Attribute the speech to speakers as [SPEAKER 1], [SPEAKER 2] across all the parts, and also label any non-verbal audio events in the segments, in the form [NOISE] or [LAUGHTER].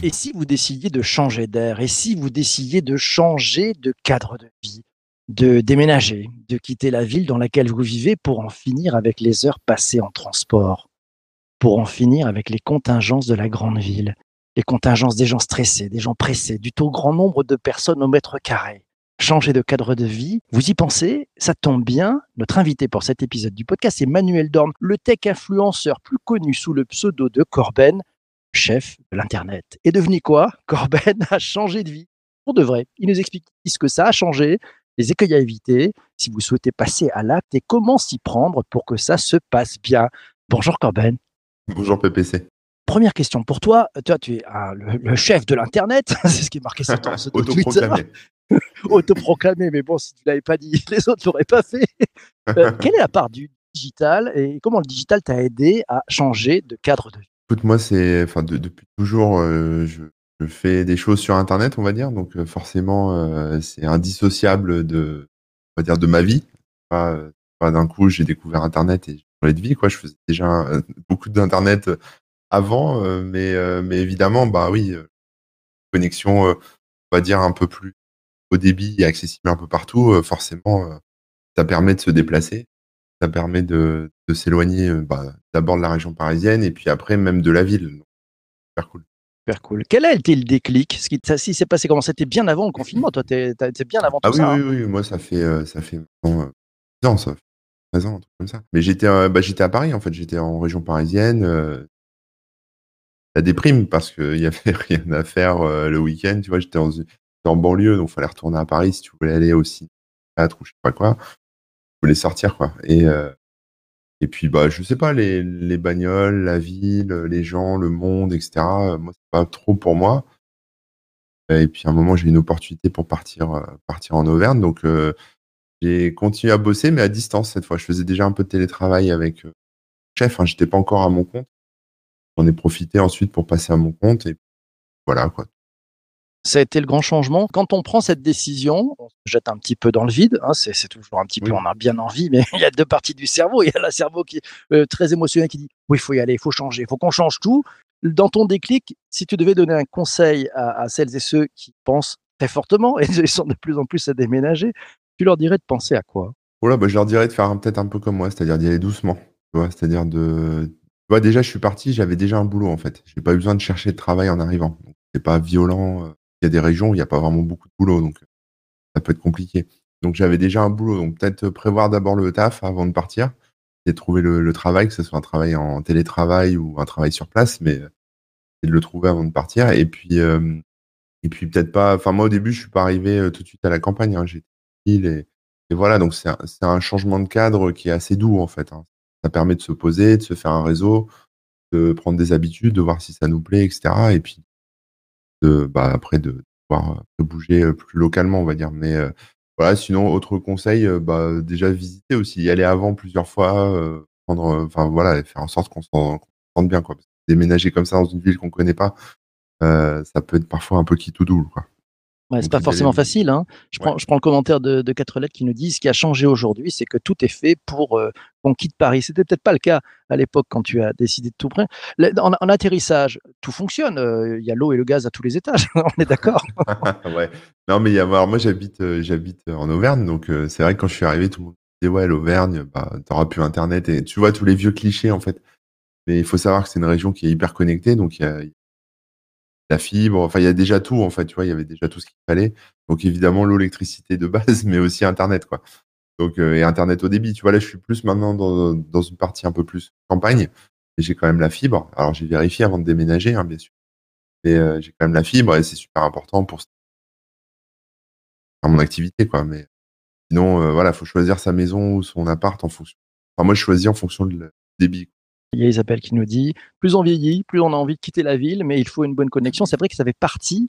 [SPEAKER 1] Et si vous décidiez de changer d'air Et si vous décidiez de changer de cadre de vie De déménager De quitter la ville dans laquelle vous vivez pour en finir avec les heures passées en transport Pour en finir avec les contingences de la grande ville Les contingences des gens stressés, des gens pressés, du tout grand nombre de personnes au mètre carré? Changer de cadre de vie. Vous y pensez Ça tombe bien. Notre invité pour cet épisode du podcast est Manuel Dorn, le tech influenceur plus connu sous le pseudo de Corben, chef de l'Internet. Et devenu quoi? [LAUGHS] Corben a changé de vie. Pour de vrai. Il nous explique ce que ça a changé, les écueils à éviter, si vous souhaitez passer à l'acte et comment s'y prendre pour que ça se passe bien. Bonjour Corben.
[SPEAKER 2] Bonjour PPC.
[SPEAKER 1] Première question pour toi. Toi, tu es le, le chef de l'Internet. [LAUGHS] C'est ce qui est marqué sur ton. [LAUGHS]
[SPEAKER 2] Autoproclamé. [LAUGHS]
[SPEAKER 1] autoproclamé, mais bon, si tu l'avais pas dit, les autres l'auraient pas fait. Euh, quelle est la part du digital et comment le digital t'a aidé à changer de cadre de vie?
[SPEAKER 2] Écoute, moi, c'est, enfin, de- depuis toujours, euh, je, je fais des choses sur Internet, on va dire. Donc, euh, forcément, euh, c'est indissociable de, on va dire, de ma vie. Pas, pas d'un coup, j'ai découvert Internet et j'ai changé de vie, quoi. Je faisais déjà beaucoup d'Internet avant, euh, mais, euh, mais évidemment, bah oui, euh, connexion, on va dire, un peu plus haut débit et accessible un peu partout, forcément, ça permet de se déplacer. Ça permet de, de s'éloigner bah, d'abord de la région parisienne et puis après même de la ville. Donc, super cool.
[SPEAKER 1] Super cool. Quel a été le déclic? Ce qui, si c'est passé comment? C'était bien avant le confinement. Toi, t'es bien avant tout
[SPEAKER 2] Ah oui,
[SPEAKER 1] ça. hein?
[SPEAKER 2] oui, oui, moi ça fait ça fait maintenant, 10 ans, ça fait 13 ans, un truc comme ça. Mais j'étais bah, j'étais à Paris en fait, j'étais en région parisienne. Ça déprime parce qu'il y avait [LAUGHS] rien à faire euh, le week-end, tu vois, j'étais en, en banlieue, donc fallait retourner à Paris si tu voulais aller au cinéma ou je sais pas quoi. Je voulais sortir quoi. Et euh, et puis bah je sais pas les les bagnoles, la ville, les gens, le monde, etc. euh, Moi c'est pas trop pour moi. Et puis à un moment j'ai eu une opportunité pour partir partir en Auvergne, donc j'ai continué à bosser, mais à distance cette fois. Je faisais déjà un peu de télétravail avec chef. Hein, J'étais pas encore à mon compte. J'en ai profité ensuite pour passer à mon compte et voilà quoi.
[SPEAKER 1] Ça a été le grand changement. Quand on prend cette décision, on se jette un petit peu dans le vide. hein, c'est c'est toujours un petit peu, on a bien envie, mais [LAUGHS] il y a deux parties du cerveau. Il y a le cerveau qui est euh, très émotionnel qui dit oui, il faut y aller, il faut changer, il faut qu'on change tout. Dans ton déclic, si tu devais donner un conseil à, à celles et ceux qui pensent très fortement et [LAUGHS] ils sont de plus en plus à déménager, tu leur dirais de penser à quoi?
[SPEAKER 2] Voilà, bah, je leur dirais de faire peut-être un peu comme moi, c'est-à-dire d'y aller doucement. C'est-à-dire de. Déjà, je suis parti, j'avais déjà un boulot en fait. J'ai pas eu besoin de chercher de travail en arrivant. Donc, c'est pas violent. euh, Il y a des régions où il n'y a pas vraiment beaucoup de boulot, donc euh, ça peut être compliqué. Donc, j'avais déjà un boulot. Donc, peut-être prévoir d'abord le taf avant de partir et trouver le, travail, que ce soit un travail en télétravail ou un travail sur place, mais euh, de le trouver avant de partir. Et puis, euh, et puis peut-être pas. Enfin, moi, au début, je suis pas arrivé euh, tout de suite à la campagne. Hein. J'étais Lille et et voilà, donc c'est un, un changement de cadre qui est assez doux en fait. hein. Ça permet de se poser, de se faire un réseau, de prendre des habitudes, de voir si ça nous plaît, etc. Et puis de, bah, après de pouvoir euh, se bouger euh, plus localement, on va dire. Mais euh, voilà, sinon autre conseil, bah, déjà visiter aussi, y aller avant plusieurs fois, prendre, enfin voilà, faire en sorte qu'on se sente bien quoi. Déménager comme ça dans une ville qu'on connaît pas, ça peut être parfois un peu qui tout double quoi.
[SPEAKER 1] Ouais, c'est pas forcément facile. Hein. Je, prends, je prends le commentaire de, de quatre lettres qui nous dit ce qui a changé aujourd'hui, c'est que tout est fait pour euh, qu'on quitte Paris. C'était peut-être pas le cas à l'époque quand tu as décidé de tout prendre. En, en atterrissage, tout fonctionne. Euh, Il y a l'eau et le gaz à tous les étages. [LAUGHS] On est d'accord. [LAUGHS]
[SPEAKER 2] ouais. Non, mais y a, alors moi j'habite, euh, j'habite en Auvergne, donc c'est vrai que quand je suis arrivé, tout le monde disait ouais l'Auvergne, bah t'auras plus internet et tu vois tous les vieux clichés en fait. Mais il faut savoir que c'est une région qui est hyper connectée, donc il y a il y a la fibre, enfin il y a déjà tout en fait, tu vois, il y avait déjà tout ce qu'il fallait. Donc évidemment l'eau, l'électricité de base, [LAUGHS] mais aussi internet quoi. Donc euh, et internet au débit, tu vois là je suis plus maintenant dans, dans une partie un peu plus campagne, et j'ai quand même la fibre. Alors j'ai vérifié avant de déménager, hein, bien sûr. Mais euh, j'ai quand même la fibre et c'est super important pour mon activité, quoi. Mais sinon, euh, voilà, faut choisir sa maison ou son appart en fonction. Enfin, moi, je choisis en fonction du débit.
[SPEAKER 1] Il y a Isabelle qui nous dit plus on vieillit, plus on a envie de quitter la ville, mais il faut une bonne connexion. C'est vrai que ça fait partie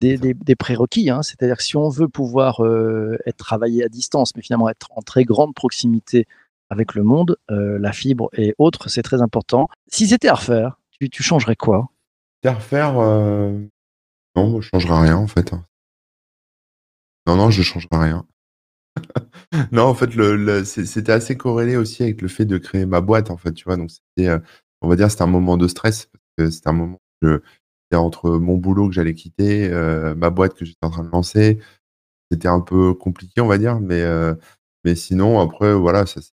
[SPEAKER 1] des, des- des prérequis. hein. C'est-à-dire que si on veut pouvoir euh, être travaillé à distance, mais finalement être en très grande proximité avec le monde, euh, la fibre et autres, c'est très important. Si c'était à refaire, tu, tu changerais quoi?
[SPEAKER 2] À refaire, euh... non, je changerai rien en fait. hein. Non, non, je changerai rien. [LAUGHS] non, en fait, c'était assez corrélé aussi avec le fait de créer ma boîte, en fait, tu vois. Donc, c'était, euh, on va dire, c'était un moment de stress. Que c'était un moment c'était entre mon boulot que j'allais quitter, euh, ma boîte que j'étais en train de lancer. C'était un peu compliqué, on va dire. Mais, euh, mais sinon, après, voilà, ça s'est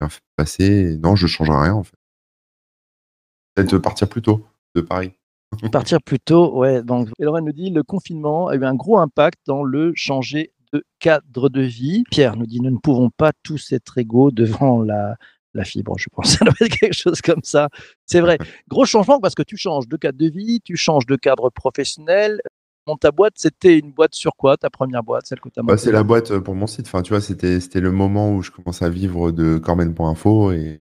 [SPEAKER 2] bien passer. Et non, je changerai rien, en fait. Peut-être partir plus tôt de Paris.
[SPEAKER 1] Partir plus tôt, ouais. Donc, Lorraine nous dit le confinement a eu un gros impact dans le changer de cadre de vie. Pierre nous dit nous ne pouvons pas tous être égaux devant la, la fibre. Je pense [LAUGHS] ça doit être quelque chose comme ça. C'est vrai. Gros changement parce que tu changes de cadre de vie, tu changes de cadre professionnel. Mon ta boîte, c'était une boîte sur quoi Ta première boîte, celle que tu as
[SPEAKER 2] Bah, c'est la boîte euh, pour mon site. Enfin, tu vois, c'était, c'était le moment où je commençais à vivre de Corben.info et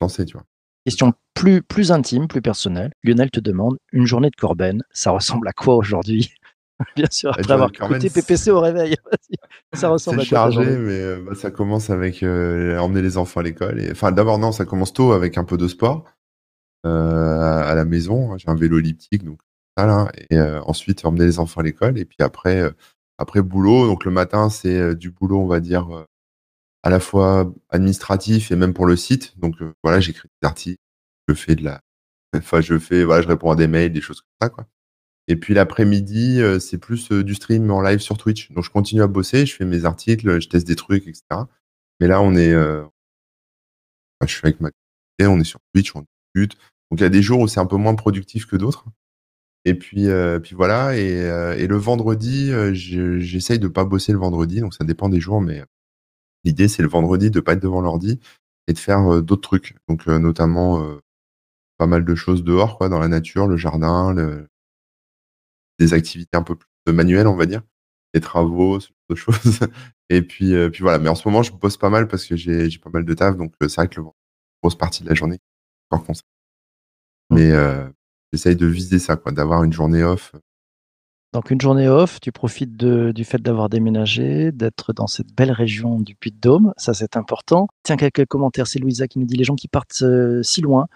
[SPEAKER 2] lancer, tu vois.
[SPEAKER 1] Question plus, plus intime, plus personnelle. Lionel te demande une journée de Corben, ça ressemble à quoi aujourd'hui? [LAUGHS] Bien sûr, après
[SPEAKER 2] journée
[SPEAKER 1] avoir écouté PPC au réveil. [LAUGHS] Ça ressemble à
[SPEAKER 2] chargé, mais euh, bah, ça commence avec euh, emmener les enfants à l'école. Et... Enfin, d'abord, non, ça commence tôt avec un peu de sport euh, à la maison. J'ai un vélo elliptique, donc ça là. Et ensuite, emmener les enfants à l'école. Et puis après, après boulot. Donc le matin, c'est du boulot, on va dire, à la fois administratif et même pour le site. Donc voilà, j'écris des articles, je fais de la, enfin, je fais, voilà, je réponds à des mails, des choses comme ça, quoi. Et puis l'après-midi, euh, c'est plus euh, du stream en live sur Twitch. Donc je continue à bosser, je fais mes articles, je teste des trucs, etc. Mais là, on est, euh, enfin, je suis avec ma on est sur Twitch, on discute. Donc il y a des jours où c'est un peu moins productif que d'autres. Et puis, puis voilà. Et, le vendredi, je- j'essaye de pas bosser le vendredi, donc ça dépend des jours, mais l'idée c'est le vendredi de pas être devant l'ordi et de faire d'autres trucs. Donc notamment pas mal de choses dehors, quoi, dans la nature, le jardin, le- des activités un peu plus manuelles, on va dire, des travaux, ce genre de choses. [LAUGHS] Et puis, euh, puis voilà. Mais en ce moment, je bosse pas mal parce que j'ai pas mal de taf, donc euh, c'est vrai que le grosse partie de la journée est encore consacrée. Mais euh, j'essaye de viser ça, quoi, d'avoir une journée off.
[SPEAKER 1] Donc une journée off, tu profites de- du fait d'avoir déménagé, d'être dans cette belle région du Puy-de-Dôme, ça c'est important. Tiens, quelques commentaires, c'est Louisa qui nous dit les gens qui partent euh, si loin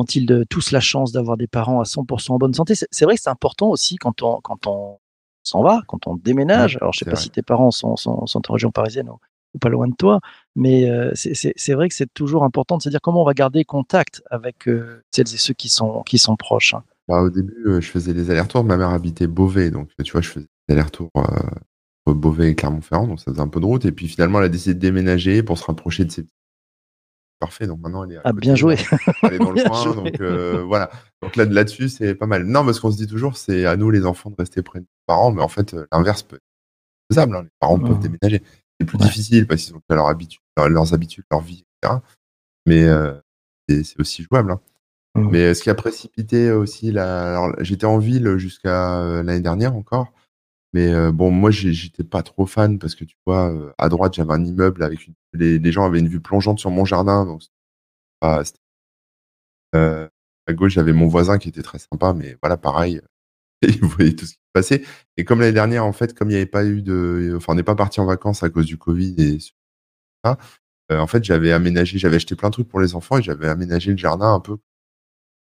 [SPEAKER 1] ont-ils tous la chance d'avoir des parents à 100% en bonne santé? C'est vrai que c'est important aussi quand on, quand on s'en va, quand on déménage. Alors je sais
[SPEAKER 2] c'est
[SPEAKER 1] pas
[SPEAKER 2] vrai.
[SPEAKER 1] si tes parents sont, sont, sont en région parisienne ou, ou pas loin de toi, mais euh, c'est- c'est c'est vrai que c'est toujours important de se dire comment on va garder contact avec euh, celles et ceux qui sont, qui sont proches. hein.
[SPEAKER 2] Bah, au début, euh, je faisais les allers-retours. Ma mère habitait Beauvais, donc tu vois, je faisais des allers-retours euh, entre Beauvais et Clermont-Ferrand, donc ça faisait un peu de route. Et puis finalement, elle a décidé de déménager pour se rapprocher de ses. Parfait, donc maintenant elle est à
[SPEAKER 1] Ah,
[SPEAKER 2] côté,
[SPEAKER 1] bien joué.
[SPEAKER 2] Elle est dans le [LAUGHS] coin, donc euh, voilà. Donc là, là-dessus, c'est pas mal. Non, parce qu'on se dit toujours, c'est à nous les enfants de rester près de nos parents, mais en fait, euh, l'inverse peut être faisable. hein. Les parents peuvent déménager. C'est plus
[SPEAKER 1] Ouais.
[SPEAKER 2] difficile parce qu'ils ont déjà leur habitude, leur- leurs habitudes, leur vie, etc. Mais euh, c'est c'est aussi jouable. hein. Mais ce qui a précipité aussi, la... alors, j'étais en ville jusqu'à l'année dernière encore. Mais euh, bon, moi, j'étais pas trop fan parce que tu vois, euh, à droite, j'avais un immeuble avec une... les, gens avaient une vue plongeante sur mon jardin. Donc, pas- euh, à gauche, j'avais mon voisin qui était très sympa, mais voilà, pareil, [LAUGHS] il voyait tout ce qui se passait. Et comme l'année dernière, en fait, comme il n'y avait pas eu de. Enfin, on n'est pas parti en vacances à cause du Covid et ça, en fait, j'avais aménagé, j'avais acheté plein de trucs pour les enfants et j'avais aménagé le jardin un peu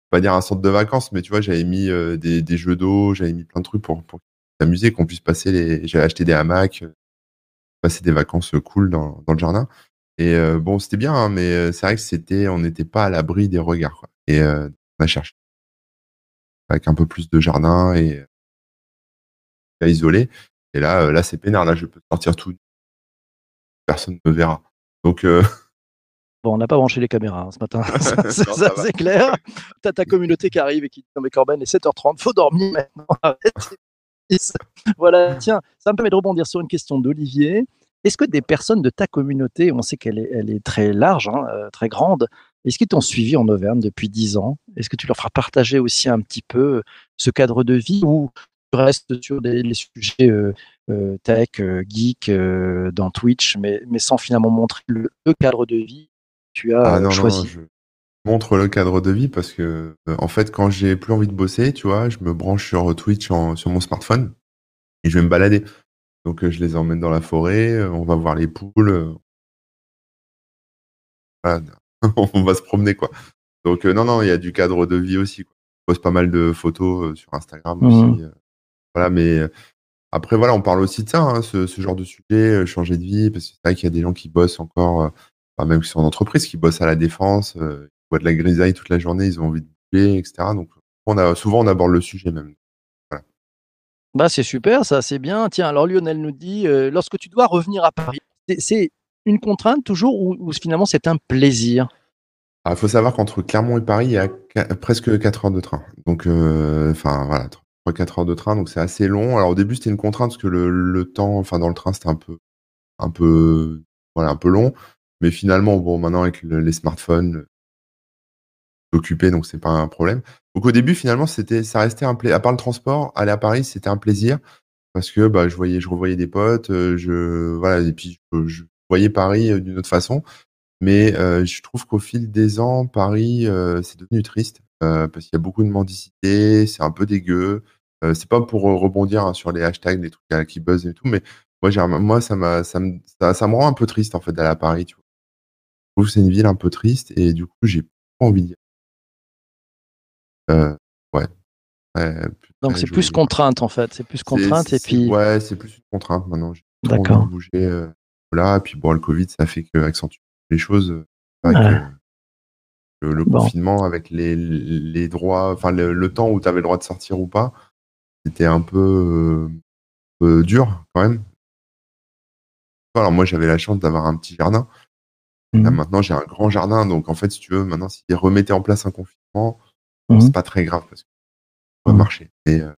[SPEAKER 2] pas dire un centre de vacances, mais tu vois, j'avais mis des, jeux d'eau, j'avais mis plein de trucs pour s'amuser, qu'on puisse passer les. J'avais acheté des hamacs, euh, passer des vacances euh, cool dans, dans le jardin. Et euh, bon, c'était bien, hein, mais c'est vrai que c'était, on n'était pas à l'abri des regards. quoi. Et euh, on a cherché avec un peu plus de jardin et à isoler. Et là, là, c'est peinard. Là, je peux sortir tout. Personne ne me verra. Donc, euh, [LAUGHS]
[SPEAKER 1] Bon, on n'a pas branché les caméras hein, ce matin, [LAUGHS] [LAUGHS] ça, c'est clair. T'as ta communauté qui arrive et qui dit non mais Corben, il est 7h30, faut dormir maintenant. Voilà, tiens, ça me permet de rebondir sur une question d'Olivier. Est-ce que des personnes de ta communauté, on sait qu'elle est, elle est très large, hein, euh, très grande, est-ce qu'ils t'ont suivi en Auvergne depuis 10 ans? Est-ce que tu leur feras partager aussi un petit peu ce cadre de vie ou tu restes sur des, les sujets euh, euh, tech, euh, geek euh, dans Twitch, mais, mais sans finalement montrer le, cadre de vie que tu as
[SPEAKER 2] Ah
[SPEAKER 1] euh,
[SPEAKER 2] non,
[SPEAKER 1] choisi?
[SPEAKER 2] non, montre le cadre de vie parce que, euh, en fait, quand j'ai plus envie de bosser, tu vois, je me branche sur Twitch en- sur mon smartphone et je vais me balader. Donc, euh, je les emmène dans la forêt, euh, on va voir les poules. euh, voilà, [LAUGHS] on va se promener, quoi. Donc, euh, non, non, il y a du cadre de vie aussi, quoi. Je poste pas mal de photos euh, sur Instagram
[SPEAKER 1] Mhm.
[SPEAKER 2] aussi. euh, voilà, mais euh, Après, voilà, on parle aussi de ça, hein, ce, ce genre de sujet, euh, changer de vie, parce que c'est vrai qu'il y a des gens qui bossent encore, euh, enfin, même qui sont en entreprise, qui bossent à la défense, euh, voient de la grisaille toute la journée, ils ont envie de bouger, etc. Donc, on a, souvent, on aborde le sujet même.
[SPEAKER 1] Bah, c'est super, ça, c'est bien. Tiens, alors Lionel nous dit, euh, lorsque tu dois revenir à Paris, c'est- une contrainte toujours ou, ou finalement c'est un plaisir?
[SPEAKER 2] Il Ah, faut savoir qu'entre Clermont et Paris, il y a presque 4 heures de train. Donc, euh, enfin, voilà, 3-4 heures de train, donc c'est assez long. Alors, au début, c'était une contrainte parce que le, le temps, enfin, dans le train, c'était un peu, un peu, voilà, un peu long. Mais finalement, bon, maintenant, avec le- les smartphones, occupé, donc c'est pas un problème. Donc, au début, finalement, c'était, ça restait un plaisir. À part le transport, aller à Paris, c'était un plaisir parce que, bah, je voyais, je revoyais des potes, euh, je, voilà, et puis, je, voyais Paris euh, d'une autre façon. Mais euh, je trouve qu'au fil des ans, Paris, c'est devenu triste parce qu'il y a beaucoup de mendicité, c'est un peu dégueu. C'est pas pour rebondir hein, sur les hashtags, les trucs qui buzzent et tout, mais moi, j'ai, moi ça, m'a, ça, me, ça, me rend un peu triste en fait d'aller à Paris. Tu vois. Je trouve que c'est une ville un peu triste et du coup, j'ai pas envie d'y ouais. Ouais,
[SPEAKER 1] Donc c'est plus contrainte en fait, c'est plus contrainte et puis
[SPEAKER 2] Ouais, c'est plus une contrainte maintenant.
[SPEAKER 1] D'accord.
[SPEAKER 2] bouger. euh, là, et puis bon, le Covid, ça fait que accentue les choses. euh,
[SPEAKER 1] Ouais.
[SPEAKER 2] le, le
[SPEAKER 1] Bon.
[SPEAKER 2] confinement avec les, les droits, enfin le, le temps où tu avais le droit de sortir ou pas, c'était un peu, euh, dur quand même. Alors moi, j'avais la chance d'avoir un petit jardin. Là,
[SPEAKER 1] Mhm.
[SPEAKER 2] maintenant, j'ai un grand jardin. Donc, en fait, si tu veux, maintenant, s'ils remettaient en place un confinement, C'est pas très grave parce que ça va
[SPEAKER 1] Mhm.
[SPEAKER 2] marcher. Et euh,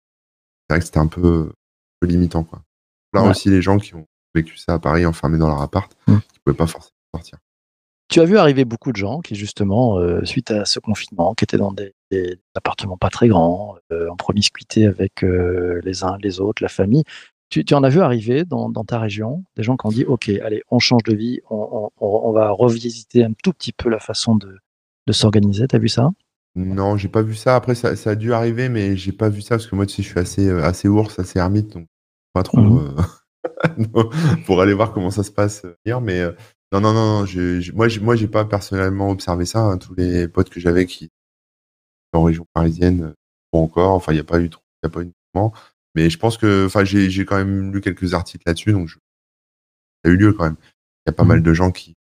[SPEAKER 2] c'est vrai que c'était un peu, un peu limitant. Quoi. Là
[SPEAKER 1] Ouais.
[SPEAKER 2] aussi, les gens qui ont vécu ça à Paris, enfermés dans leur appart,
[SPEAKER 1] Mhm.
[SPEAKER 2] qui pouvaient pas forcément sortir.
[SPEAKER 1] Tu as vu arriver beaucoup de gens qui, justement, euh, suite à ce confinement, qui étaient dans des, des appartements pas très grands, euh, en promiscuité avec les uns les autres, la famille. Tu, tu en as vu arriver dans, dans ta région des gens qui ont dit Ok, allez, on change de vie, on, on- on va revisiter un tout petit peu la façon de, de s'organiser. Tu as vu ça?
[SPEAKER 2] Non, j'ai pas vu ça. Après, ça, ça a dû arriver, mais j'ai pas vu ça parce que moi, tu sais, je suis assez, euh, assez ours, assez ermite, donc pas trop
[SPEAKER 1] Mhm.
[SPEAKER 2] euh, [LAUGHS] pour aller voir comment ça se passe hier. Mais euh, non, non, non, non, j'ai- j'ai- moi, j'ai, moi, j'ai pas personnellement observé ça. hein. Tous les potes que j'avais qui en région parisienne, pas encore. Enfin, il y a pas eu trop, il y a pas eu de mouvement. Mais je pense que, enfin, j'ai, j'ai quand même lu quelques articles là-dessus, donc je- ça a eu lieu quand même. Il y a pas
[SPEAKER 1] Mhm.
[SPEAKER 2] mal de gens qui,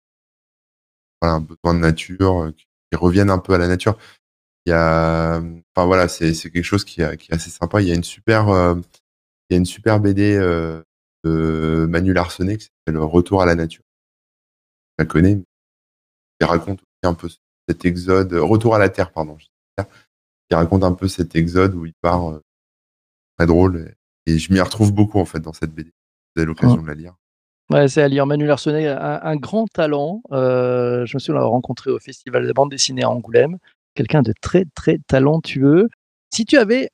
[SPEAKER 2] voilà, un besoin de nature, qui reviennent un peu à la nature. Il y a, enfin voilà, c'est c'est quelque chose qui, est- qui est assez sympa. Il y a une super, euh, il y a une super BD euh, de Manu Larsenet qui s'appelle Retour à la nature. Je la connais. Qui raconte aussi un peu cet exode, Retour à la terre, pardon. Qui raconte un peu cet exode où il part. euh, très drôle. Et, et je m'y retrouve beaucoup en fait dans cette BD. Vous avez l'occasion de la lire.
[SPEAKER 1] Ouais, c'est à lire. Manu Larsonnet, un, un grand talent. Euh, je me l'avoir rencontré au Festival de bande dessinée à Angoulême. Quelqu'un de très, très talentueux. Si tu avais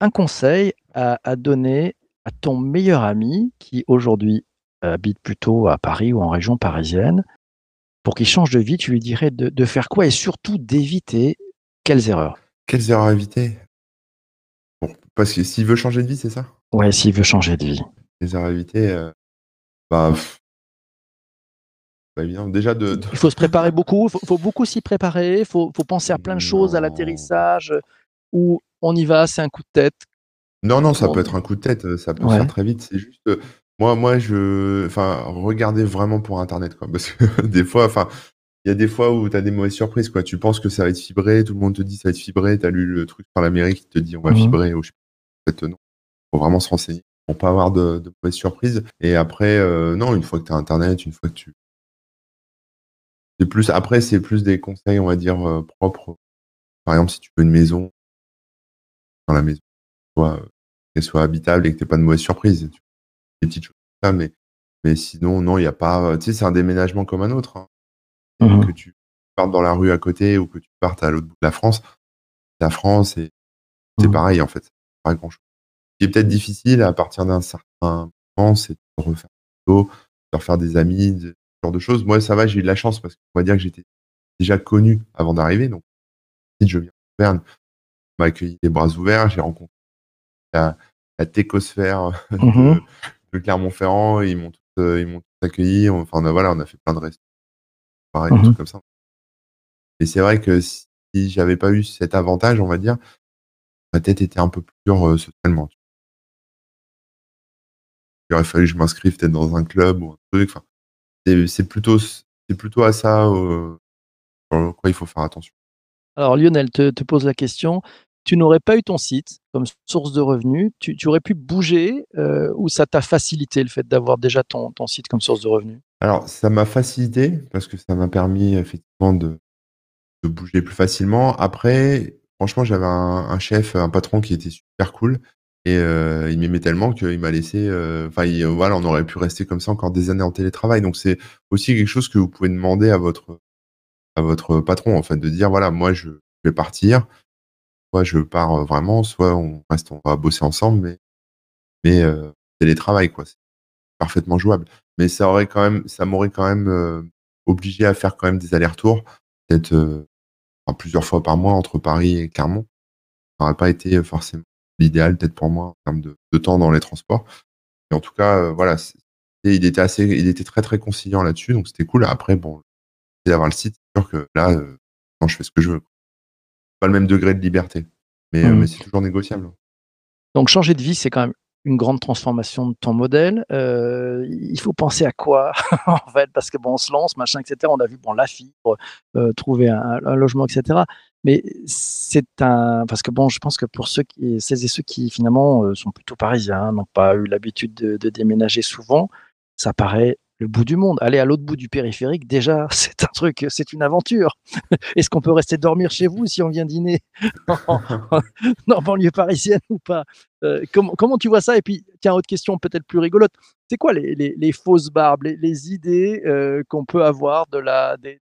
[SPEAKER 1] un conseil à, à donner à ton meilleur ami qui aujourd'hui habite plutôt à Paris ou en région parisienne, pour qu'il change de vie, tu lui dirais de, de faire quoi et surtout d'éviter quelles erreurs?
[SPEAKER 2] Quelles erreurs éviter? Bon, parce que s'il veut changer de vie, c'est ça?
[SPEAKER 1] Ouais, s'il veut changer de vie.
[SPEAKER 2] Les erreurs à éviter, euh, bah, pas évident. Déjà de, de-
[SPEAKER 1] Il faut se préparer beaucoup, il faut, faut beaucoup s'y préparer, il faut, faut penser à plein de choses, à l'atterrissage, où on y va, c'est un coup de tête.
[SPEAKER 2] Non, non, ça peut être un coup de tête, ça peut
[SPEAKER 1] Ouais.
[SPEAKER 2] se faire très vite. C'est juste, euh, moi, moi, je, enfin, regardez vraiment pour Internet, quoi, [LAUGHS] parce que des fois, enfin, il y a des fois où tu as des mauvaises surprises, quoi. Tu penses que ça va être fibré, tout le monde te dit ça va être fibré, tu as lu le truc par la mairie qui te dit on va
[SPEAKER 1] Mhm.
[SPEAKER 2] fibrer, ou je sais pas. En fait, non. Faut vraiment se renseigner pour pas avoir de, de mauvaises surprises. Et après, euh, non, une fois que tu as Internet, une fois que tu. C'est plus, après, c'est plus des conseils, on va dire, euh, propres. Par exemple, si tu veux une maison, dans la maison, soit, euh, qu'elle soit habitable et que tu pas de mauvaises surprises. Tu- Des petites choses comme ça, mais, mais sinon, non, il n'y a pas. Tu sais, c'est un déménagement comme un autre. hein.
[SPEAKER 1] Mhm.
[SPEAKER 2] Que tu partes dans la rue à côté ou que tu partes à l'autre bout de la France, la France, et c'est
[SPEAKER 1] Mhm.
[SPEAKER 2] pareil, en fait. Pas grand chose. Ce qui est peut-être difficile à partir d'un certain moment, c'est de refaire des de refaire des amis, de- genre de choses. Moi, ça va, j'ai eu de la chance parce qu'on va dire que j'étais déjà connu avant d'arriver. Donc, je viens de Auvergne, on m'a accueilli les bras ouverts, j'ai rencontré la, la técosphère [LAUGHS] de,
[SPEAKER 1] Mhm.
[SPEAKER 2] de Clermont-Ferrand, ils m'ont tous, euh, ils m'ont tous accueilli. Enfin, on a, voilà, on a fait plein de restos, pareil, des
[SPEAKER 1] Mhm.
[SPEAKER 2] trucs comme ça. Et c'est vrai que si j'avais pas eu cet avantage, on va dire, ma tête était un peu plus dure euh, socialement. il aurait fallu que je m'inscrive peut-être dans un club ou un truc. Enfin, c'est plutôt, à ça euh, quoi il faut faire attention.
[SPEAKER 1] Alors Lionel te, te pose la question. Tu n'aurais pas eu ton site comme source de revenus, tu, tu aurais pu bouger euh, ou ça t'a facilité le fait d'avoir déjà ton, ton site comme source de revenus?
[SPEAKER 2] Alors, ça m'a facilité parce que ça m'a permis effectivement de, de bouger plus facilement. Après, franchement, j'avais un, un chef, un patron qui était super cool et euh, il m'aimait tellement qu'il m'a laissé. euh, Enfin, il- voilà, on aurait pu rester comme ça encore des années en télétravail. Donc, c'est aussi quelque chose que vous pouvez demander à votre à votre patron, en fait, de dire voilà, moi, je vais partir. Soit je pars euh, vraiment, soit on reste, on va bosser ensemble, mais mais euh, télétravail, quoi. C'est parfaitement jouable. Mais ça aurait quand même, ça m'aurait quand même euh, obligé à faire quand même des allers-retours, peut-être plusieurs fois par mois entre Paris et Clermont. Ça n'aurait pas été forcément l'idéal, peut-être pour moi, en termes de, de temps dans les transports. Et en tout cas, euh, voilà, il était assez, il était très très conciliant là-dessus, donc c'était cool. Après, bon, d'avoir le site, c'est sûr que là, euh, non, je fais ce que je veux. Pas le même degré de liberté, mais, euh,
[SPEAKER 1] Mhm.
[SPEAKER 2] mais c'est toujours négociable.
[SPEAKER 1] Donc changer de vie, c'est quand même une grande transformation de ton modèle. Euh, il faut penser à quoi [LAUGHS] en fait Parce que bon, on se lance, machin, etc. On a vu bon la fibre, euh, trouver un, logement, etc. Mais c'est un parce que bon, je pense que pour ceux qui, celles et ceux qui finalement euh, sont plutôt parisiens, n'ont pas eu l'habitude de, de déménager souvent, ça paraît le bout du monde. Aller à l'autre bout du périphérique, déjà, [LAUGHS] c'est un truc, c'est une aventure. [LAUGHS] Est-ce qu'on peut rester dormir chez vous si on vient dîner [LAUGHS] en banlieue parisienne ou pas? Euh, comment, comment tu vois ça? Et puis, tiens, autre question peut-être plus rigolote. C'est quoi les, les- les fausses barbes, les, les idées euh, qu'on peut avoir de la des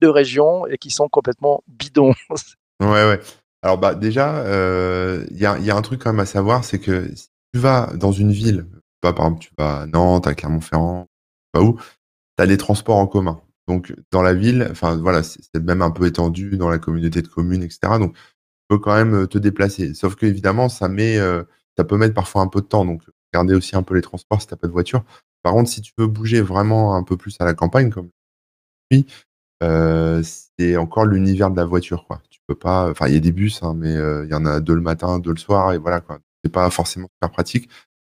[SPEAKER 1] de régions et qui sont complètement bidons?
[SPEAKER 2] Ouais, ouais. Alors bah déjà, euh, il y, a, y a un truc quand même à savoir, c'est que si tu vas dans une ville, pas par exemple tu vas à Nantes, à Clermont-Ferrand, pas où, tu as des transports en commun. Donc dans la ville, voilà, c'est même un peu étendu dans la communauté de communes, etc. Donc tu peux quand même euh, te déplacer. Sauf que évidemment, euh, ça peut mettre parfois un peu de temps. Donc regardez aussi un peu les transports si t'as pas de voiture. Par contre, si tu veux bouger vraiment un peu plus à la campagne, comme oui, euh, c'est encore l'univers de la voiture. Tu peux pas, enfin, il y a des bus, hein, mais il y en a deux le matin, deux le soir, et voilà, quoi. C'est pas forcément super pratique.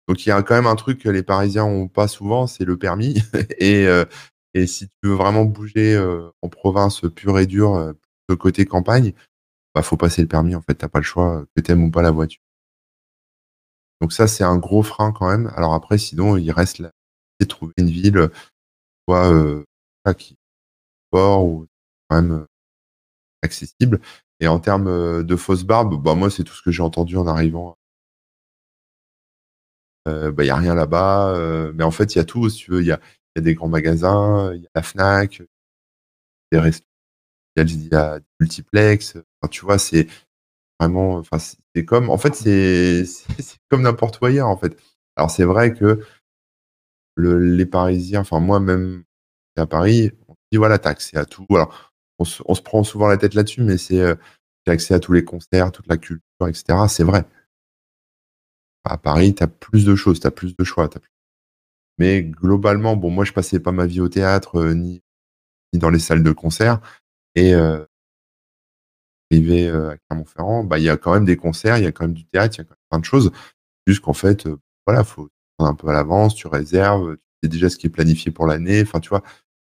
[SPEAKER 2] Donc, il y a quand même un truc que les Parisiens ont pas souvent, c'est le permis. [LAUGHS] et, euh, et si tu veux vraiment bouger euh, en province pure et dure, euh, de côté campagne, bah, faut passer le permis, en fait. T'as pas le choix, que t'aimes ou pas la voiture. Donc, ça, c'est un gros frein quand même. Alors après, sinon, il reste trouver une ville, soit, euh, qui sport ou quand même euh, accessible. Et en termes de fausses barbes, bah moi c'est tout ce que j'ai entendu en arrivant. Euh, bah il y a rien là-bas, euh, mais en fait il y a tout. Si tu veux, il y a, il y a des grands magasins, il y a la Fnac, des restos, il y a, il des multiplex. Enfin, tu vois, c'est vraiment, enfin c'est comme, en fait c'est comme n'importe où ailleurs en fait. Alors c'est vrai que le, les Parisiens, enfin moi même à Paris, on dit voilà, t'as accès à tout. Alors, on se, on se prend souvent la tête là-dessus, mais c'est euh, accès à tous les concerts, toute la culture, etc. C'est vrai. À Paris, t'as plus de choses, t'as plus de choix. t'as plus- Mais globalement, bon, moi, je passais pas ma vie au théâtre, euh, ni, dans les salles de concert. Et euh, arrivé euh, à Clermont-Ferrand, bah, il y a quand même des concerts, il y a quand même du théâtre, il y a quand même plein de choses. Juste qu'en fait, euh, voilà, faut prendre un peu à l'avance, tu réserves, tu sais déjà ce qui est planifié pour l'année. Enfin, tu vois,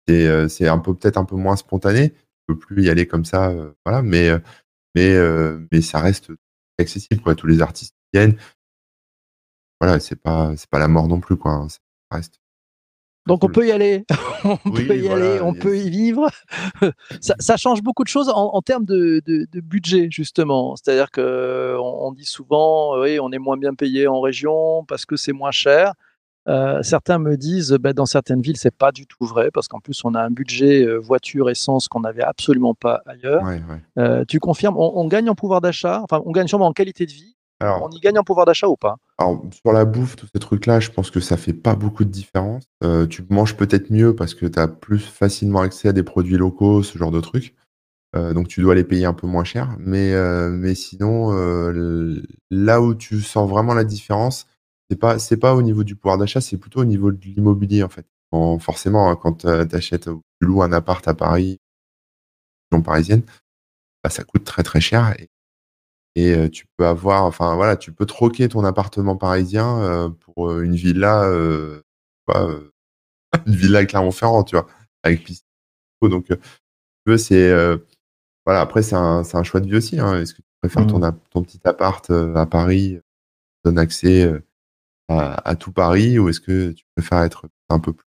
[SPEAKER 2] c'est un peu peut-être un peu moins spontané. Tu peux plus y aller comme ça, voilà. Mais mais mais ça reste accessible, quoi. Tous les artistes viennent. Voilà, c'est pas c'est pas la mort non plus, quoi. hein. Ça reste.
[SPEAKER 1] Donc on peut y aller, [LAUGHS] on
[SPEAKER 2] Oui,
[SPEAKER 1] peut y
[SPEAKER 2] voilà,
[SPEAKER 1] aller, on
[SPEAKER 2] yes.
[SPEAKER 1] peut y vivre. [LAUGHS] ça, ça change beaucoup de choses en, en termes de, de- de budget justement. C'est-à-dire que on, on dit souvent, euh, oui, on est moins bien payé en région parce que c'est moins cher. Euh, certains me disent, bah, dans certaines villes, c'est pas du tout vrai parce qu'en plus on a un budget euh, voiture essence qu'on n'avait absolument pas ailleurs.
[SPEAKER 2] Ouais, ouais.
[SPEAKER 1] Euh, tu confirmes, on, on gagne en pouvoir d'achat, enfin on gagne sûrement en qualité de vie.
[SPEAKER 2] Alors,
[SPEAKER 1] On y gagne en pouvoir d'achat ou pas?
[SPEAKER 2] Alors, sur la bouffe, tous ces trucs-là, je pense que ça fait pas beaucoup de différence. Euh, tu manges peut-être mieux parce que tu as plus facilement accès à des produits locaux, ce genre de trucs. Euh, donc, tu dois les payer un peu moins cher. Mais, euh, sinon, là où tu sens vraiment la différence, c'est pas, pas au niveau du pouvoir d'achat, c'est plutôt au niveau de l'immobilier, en fait. En- forcément, hein, quand tu achètes tu loues un appart à Paris, région parisienne, bah, ça coûte très très cher. Et tu peux avoir, enfin voilà, tu peux troquer ton appartement parisien pour une villa, [LAUGHS] une villa à Clermont-Ferrand, tu vois, avec piscine. Donc, si tu veux, c'est voilà. Après, c'est un, c'est un choix de vie aussi. Hein. Est-ce que tu préfères ton, app- ton petit appart à Paris, donne accès à, à tout Paris, ou est-ce que tu préfères être un peu plus,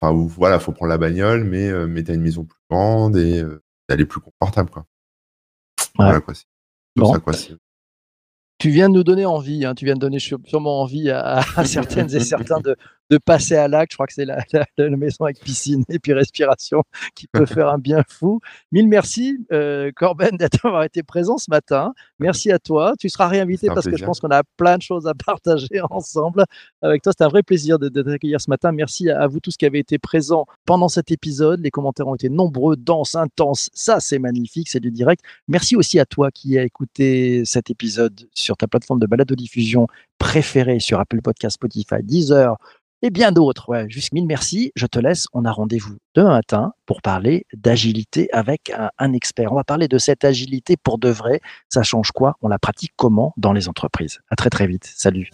[SPEAKER 2] enfin, où, voilà, faut prendre la bagnole, mais euh, mais t'as une maison plus grande et euh, elle est plus confortable, quoi. Voilà quoi. C'est tout
[SPEAKER 1] Bon.
[SPEAKER 2] ça, quoi. c'est-
[SPEAKER 1] Tu viens de nous donner envie, hein, tu viens de donner sû- sûrement envie à, à [LAUGHS] certaines et certains de, de passer à l'acte. Je crois que c'est la, [LAUGHS] la- la maison avec piscine et puis respiration qui peut [LAUGHS] faire un bien fou. Mille merci, euh, Corben, d'avoir été présent ce matin. Merci à toi. Tu seras réinvité parce que je pense qu'on a plein de choses à partager [LAUGHS] ensemble avec toi. C'était un vrai plaisir de, de t'accueillir ce matin. Merci à, à vous tous qui avez été présents pendant cet épisode. Les commentaires ont été nombreux, denses, intenses. Ça, c'est magnifique, c'est du direct. Merci aussi à toi qui as écouté cet épisode sur ta plateforme de balado-diffusion préférée sur Apple Podcast, Spotify, Deezer et bien d'autres. Ouais, juste mille merci. Je te laisse. On a rendez-vous demain matin pour parler d'agilité avec un, un expert. On va parler de cette agilité pour de vrai. Ça change quoi? On la pratique comment dans les entreprises? À très très vite. Salut.